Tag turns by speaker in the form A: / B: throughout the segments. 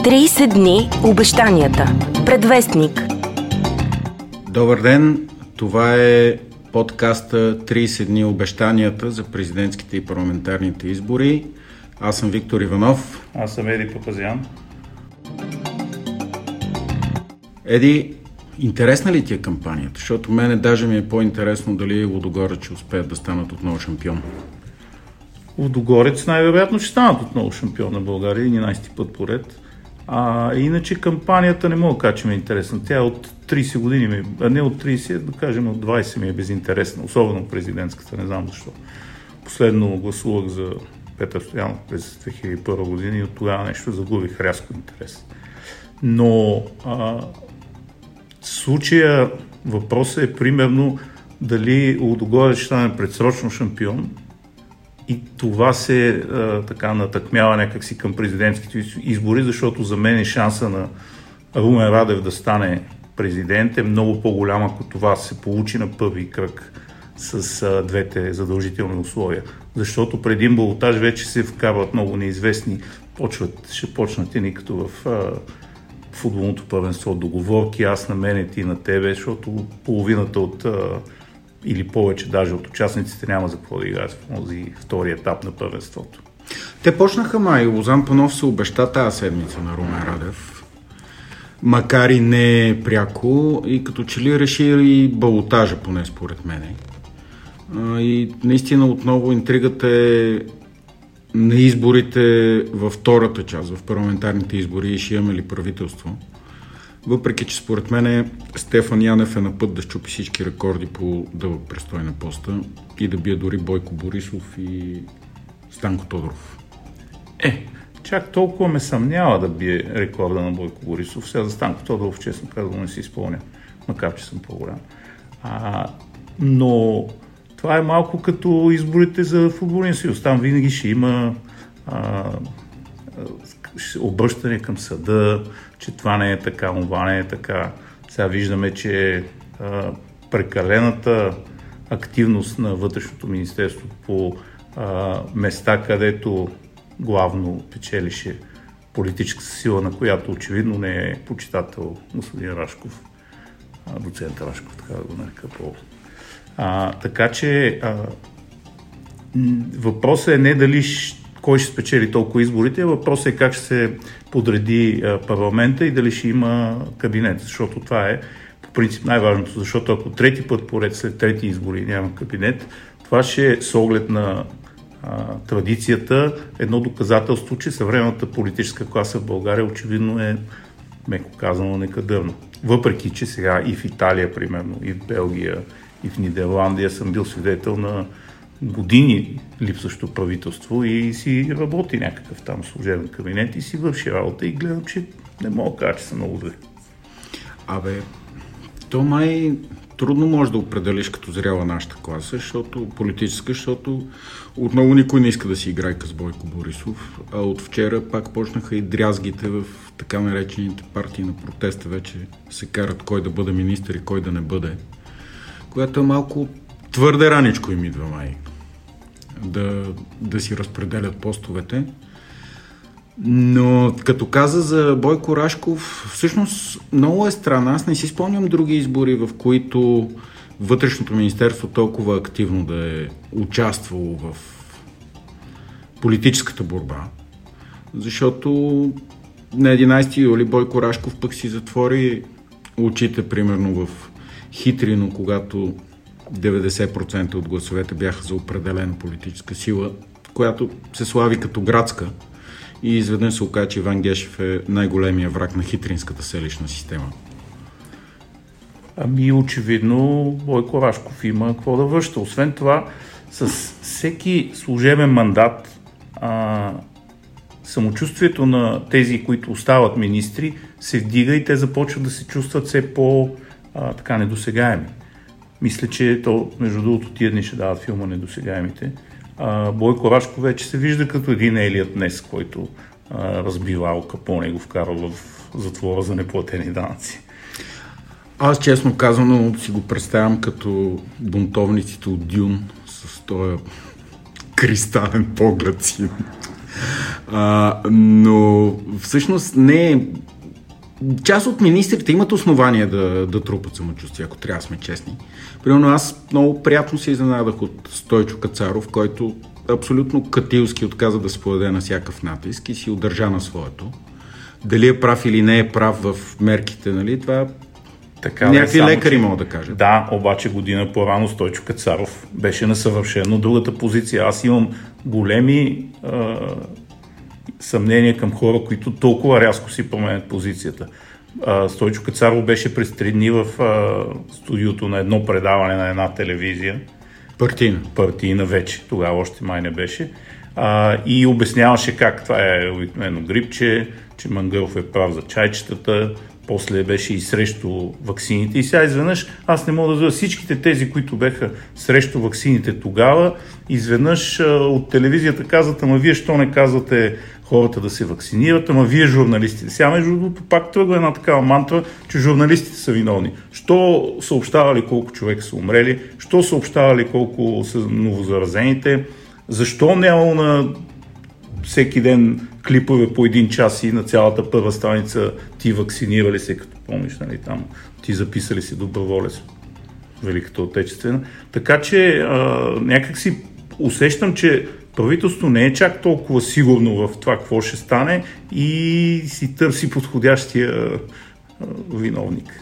A: 30 дни обещанията. Предвестник.
B: Добър ден! Това е подкаста 30 дни обещанията за президентските и парламентарните избори. Аз съм Виктор Иванов.
C: Аз съм Еди Папазян.
B: Еди, интересна ли ти е кампанията? Защото мене даже ми е по-интересно дали Лодогорец успеят да станат отново шампион.
C: Лодогорец най-вероятно ще станат отново шампион на България, 11 път поред. А иначе кампанията не мога да кажа, че ми е интересна. Тя е от 30 години, ми, а не от 30, да кажем от 20 ми е безинтересна, особено президентската, не знам защо. Последно гласувах за Петър Стоянов през 2001 година и от тогава нещо загубих рязко интерес. Но а, случая въпросът е примерно дали Лудогорец ще стане предсрочно шампион и това се а, така натъкмява някакси към президентските избори, защото за мен е шанса на Румен Радев да стане президент е много по-голям, ако това се получи на първи кръг с а, двете задължителни условия. Защото преди балотаж вече се вкарват много неизвестни, почват, ще почнат и като в а, футболното първенство договорки, аз на мене, ти на тебе, защото половината от а, или повече даже от участниците няма за какво да играят в този втори етап на първенството.
B: Те почнаха май. Лозан Панов се обеща тази седмица на Румен Радев. Макар и не пряко и като че ли реши и балотажа, поне според мене. И наистина отново интригата е на изборите във втората част, в парламентарните избори, ще имаме ли правителство. Въпреки, че според мен Стефан Янев е на път да щупи всички рекорди по дълъг престой на поста и да бие дори Бойко Борисов и Станко Тодоров.
C: Е, чак толкова ме съмнява да бие рекорда на Бойко Борисов. Сега за Станко Тодоров, честно казвам, не си изпълня, макар че съм по-голям. А, но това е малко като изборите за футболен съюз. Там винаги ще има а, обръщане към съда, че това не е така, това не е така. Сега виждаме, че а, прекалената активност на Вътрешното министерство по а, места, където главно печелише политическа сила, на която очевидно не е почитател господин Рашков, а, доцент Рашков, така да го нарека по а, така че а, въпросът е не дали кой ще спечели толкова изборите, въпросът е как ще се подреди парламента и дали ще има кабинет, защото това е по принцип най-важното, защото ако трети път поред след трети избори няма кабинет, това ще е с оглед на а, традицията едно доказателство, че съвременната политическа класа в България очевидно е, меко казано, некадърна. Въпреки, че сега и в Италия, примерно, и в Белгия, и в Нидерландия съм бил свидетел на години липсващо правителство и си работи някакъв там служебен кабинет и си върши работа и гледам, че не мога да кажа, че са много зле.
B: Абе, то май трудно може да определиш като зряла нашата класа, защото политическа, защото отново никой не иска да си играе с Бойко Борисов, а от вчера пак почнаха и дрязгите в така наречените партии на протеста вече се карат кой да бъде министър и кой да не бъде, която е малко твърде раничко им идва май да, да си разпределят постовете. Но като каза за Бойко Рашков, всъщност много е странно. Аз не си спомням други избори, в които Вътрешното министерство толкова активно да е участвало в политическата борба. Защото на 11 юли Бойко Рашков пък си затвори очите, примерно в Хитрино, когато 90% от гласовете бяха за определена политическа сила, която се слави като градска и изведнъж се оказа, че Иван Гешев е най-големия враг на хитринската селищна система.
C: Ами очевидно Бойко Рашков има какво да връща. Освен това, с всеки служебен мандат а, самочувствието на тези, които остават министри, се вдига и те започват да се чувстват все по- а, така недосегаеми. Мисля, че то, между другото, тия дни ще дават филма Недосегаемите. А, Бойко Рашко вече се вижда като един Елият днес, който а, разбива Ал Капоне и го вкара в затвора за неплатени данъци.
B: Аз честно казано си го представям като бунтовниците от Дюн с този кристален поглед си. А, но всъщност не Част от министрите имат основания да, да трупат самочувствие, ако трябва да сме честни. Примерно аз много приятно се изненадах от Стойчо Кацаров, който абсолютно катилски отказа да се подаде на всякакъв натиск и си удържа на своето. Дали е прав или не е прав в мерките, нали, това така, Някакви само, лекари че... могат да кажат.
C: Да, обаче година по-рано Стойчо Кацаров беше на съвършено другата позиция. Аз имам големи а, съмнения към хора, които толкова рязко си променят позицията. А, Стойчо Кацаров беше през три дни в а, студиото на едно предаване на една телевизия.
B: Партийна.
C: Партийна вече, тогава още май не беше. А, и обясняваше как това е обикновено грипче, че Мангълов е прав за чайчетата, после беше и срещу ваксините. И сега изведнъж аз не мога да разбера всичките тези, които беха срещу ваксините тогава, изведнъж от телевизията казват, ама вие що не казвате хората да се вакцинират, ама вие журналистите. Сега между другото пак тръгва една такава мантра, че журналистите са виновни. Що съобщавали колко човека са умрели, що съобщавали колко са новозаразените, защо нямало на всеки ден клипове по един час и на цялата първа страница ти вакцинирали се, като помниш, нали, там ти записали си доброволец Великата Отечествена. Така че а, някак си усещам, че правителството не е чак толкова сигурно в това какво ще стане и си търси подходящия а, виновник.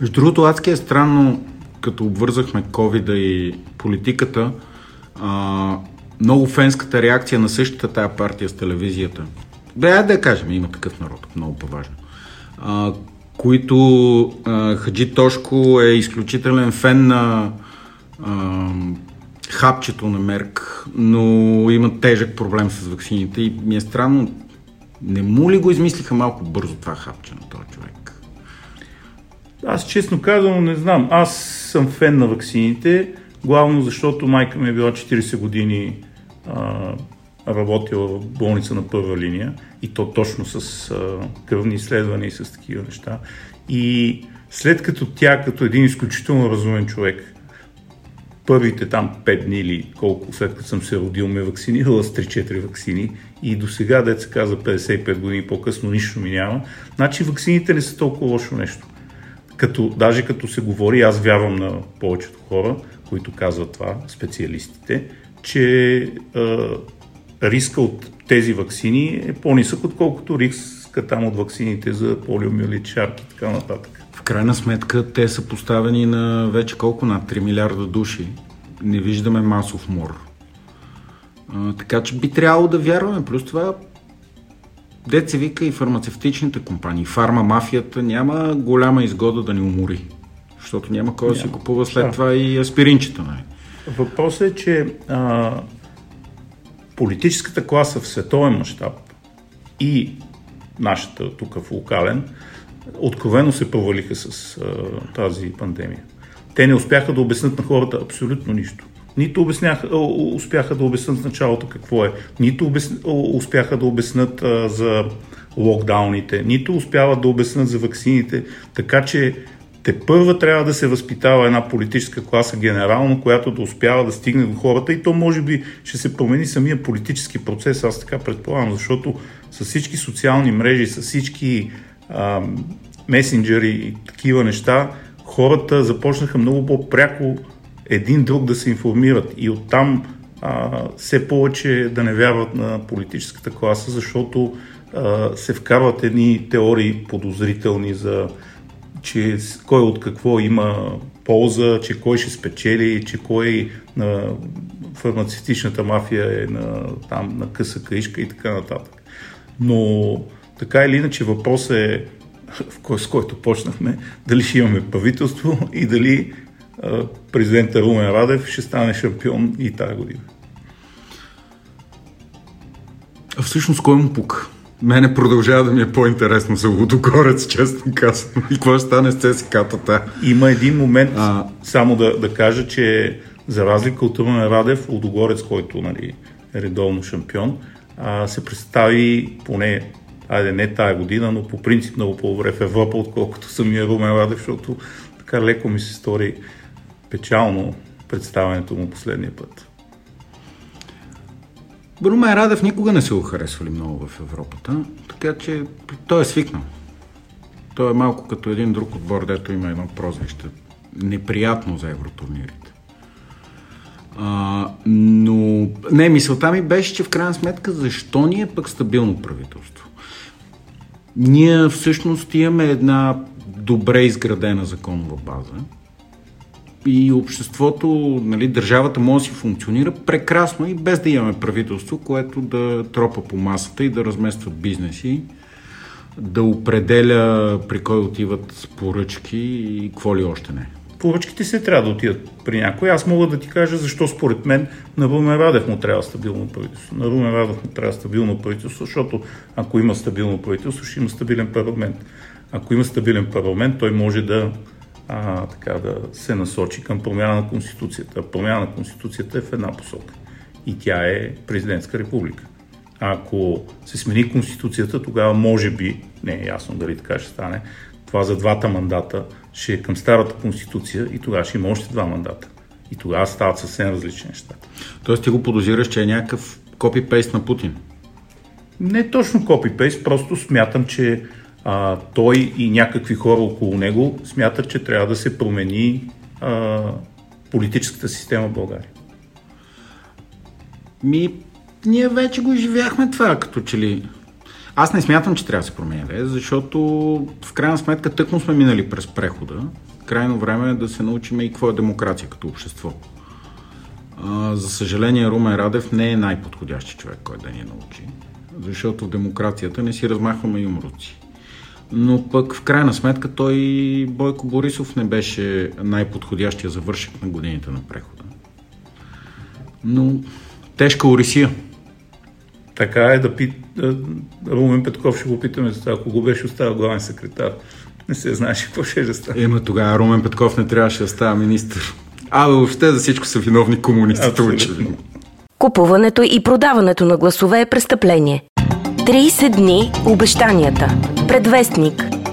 B: Между другото, адски е странно, като обвързахме covid и политиката, а, много фенската реакция на същата тая партия с телевизията. Да, да кажем, има такъв народ, много по-важно. А, които а, Хаджи Тошко е изключителен фен на а, хапчето на Мерк, но има тежък проблем с вакцините и ми е странно, не му ли го измислиха малко бързо това хапче на този човек?
C: Аз честно казвам не знам. Аз съм фен на вакцините, главно защото майка ми е била 40 години а, работила в болница на първа линия и то точно с а, кръвни изследвания и с такива неща. И след като тя, като един изключително разумен човек, първите там 5 дни или колко след като съм се родил, ме вакцинирала с 3-4 вакцини и до сега, деца каза 55 години по-късно, нищо ми няма. Значи вакцините не са толкова лошо нещо. Като, даже като се говори, аз вярвам на повечето хора, които казват това, специалистите, че а, риска от тези вакцини е по-нисък, отколкото риска там от вакцините за полиомиелит, шарки и така нататък.
B: В крайна сметка те са поставени на вече колко над 3 милиарда души. Не виждаме масов мор. А, така че би трябвало да вярваме. Плюс това деца вика и фармацевтичните компании. Фарма мафията няма голяма изгода да ни умори. Защото няма кой да си купува след да. това и аспиринчета. Нали?
C: Въпросът е, че а, политическата класа в световен мащаб и нашата тук в локален, откровено се провалиха с а, тази пандемия. Те не успяха да обяснат на хората абсолютно нищо. Нито обясняха, успяха да обяснат в началото какво е, нито успяха да обяснат а, за локдауните, нито успяват да обяснат за ваксините, така че те първа трябва да се възпитава една политическа класа генерално, която да успява да стигне до хората и то може би ще се промени самия политически процес, аз така предполагам, защото с всички социални мрежи, с всички а, месенджери и такива неща, хората започнаха много по-пряко един друг да се информират и оттам а, все повече да не вярват на политическата класа, защото а, се вкарват едни теории подозрителни за че кой от какво има полза, че кой ще спечели, че кой на фармацевтичната мафия е на, там, на къса каишка и така нататък. Но така или иначе въпрос е, с който почнахме, дали ще имаме правителство и дали президента Румен Радев ще стане шампион и тази година.
B: А всъщност кой му пука? Мене продължава да ми е по-интересно за Лудогорец, честно казвам. И какво ще стане с ЦСК-тата?
C: Има един момент, а... само да, да кажа, че за разлика от Румен Радев, Лудогорец, който нали, е редовно шампион, а, се представи поне, айде не тая година, но по принцип много по-добре в Европа, отколкото самия Румен Радев, защото така леко ми се стори печално представянето му последния път.
B: Румен Радев никога не се го харесвали много в Европата, така че той е свикнал. Той е малко като един друг отбор, дето има едно прозвище. Неприятно за евротурнирите. А, но не, мисълта ми беше, че в крайна сметка защо ни е пък стабилно правителство? Ние всъщност имаме една добре изградена законова база и обществото, нали, държавата може да си функционира прекрасно и без да имаме правителство, което да тропа по масата и да размества бизнеси, да определя при кой отиват поръчки и какво ли още не
C: поръчките се трябва да отидат при някой. Аз мога да ти кажа защо според мен на Румен Радев му трябва стабилно правителство. На Румен Радев му трябва стабилно правителство, защото ако има стабилно правителство, ще има стабилен парламент. Ако има стабилен парламент, той може да, а, така, да се насочи към промяна на Конституцията. Промяна на Конституцията е в една посока. И тя е президентска република. Ако се смени Конституцията, тогава може би, не е ясно дали така ще стане, това за двата мандата ще е към старата конституция и тогава ще има още два мандата. И тогава стават съвсем различни неща.
B: Тоест ти го подозираш, че е някакъв копипейст на Путин?
C: Не точно копипейст, просто смятам, че а, той и някакви хора около него смятат, че трябва да се промени а, политическата система в България.
B: Ми, ние вече го изживяхме това, като че ли аз не смятам, че трябва да се променя, защото в крайна сметка тъкмо сме минали през прехода. Крайно време е да се научим и какво е демокрация като общество. А, за съжаление, Румен Радев не е най-подходящи човек, който да ни научи, защото в демокрацията не си размахваме юмруци. Но пък в крайна сметка той Бойко Борисов не беше най-подходящия завършек на годините на прехода. Но тежка орисия.
C: Така е да пит... Румен Петков ще го питаме за това, ако го беше оставил главен секретар. Не се знаеше какво ще да стане.
B: Ема тогава Румен Петков не трябваше да става министр. А, въобще за всичко са виновни комунистите, очевидно.
A: Купуването и продаването на гласове е престъпление. 30 дни обещанията. Предвестник.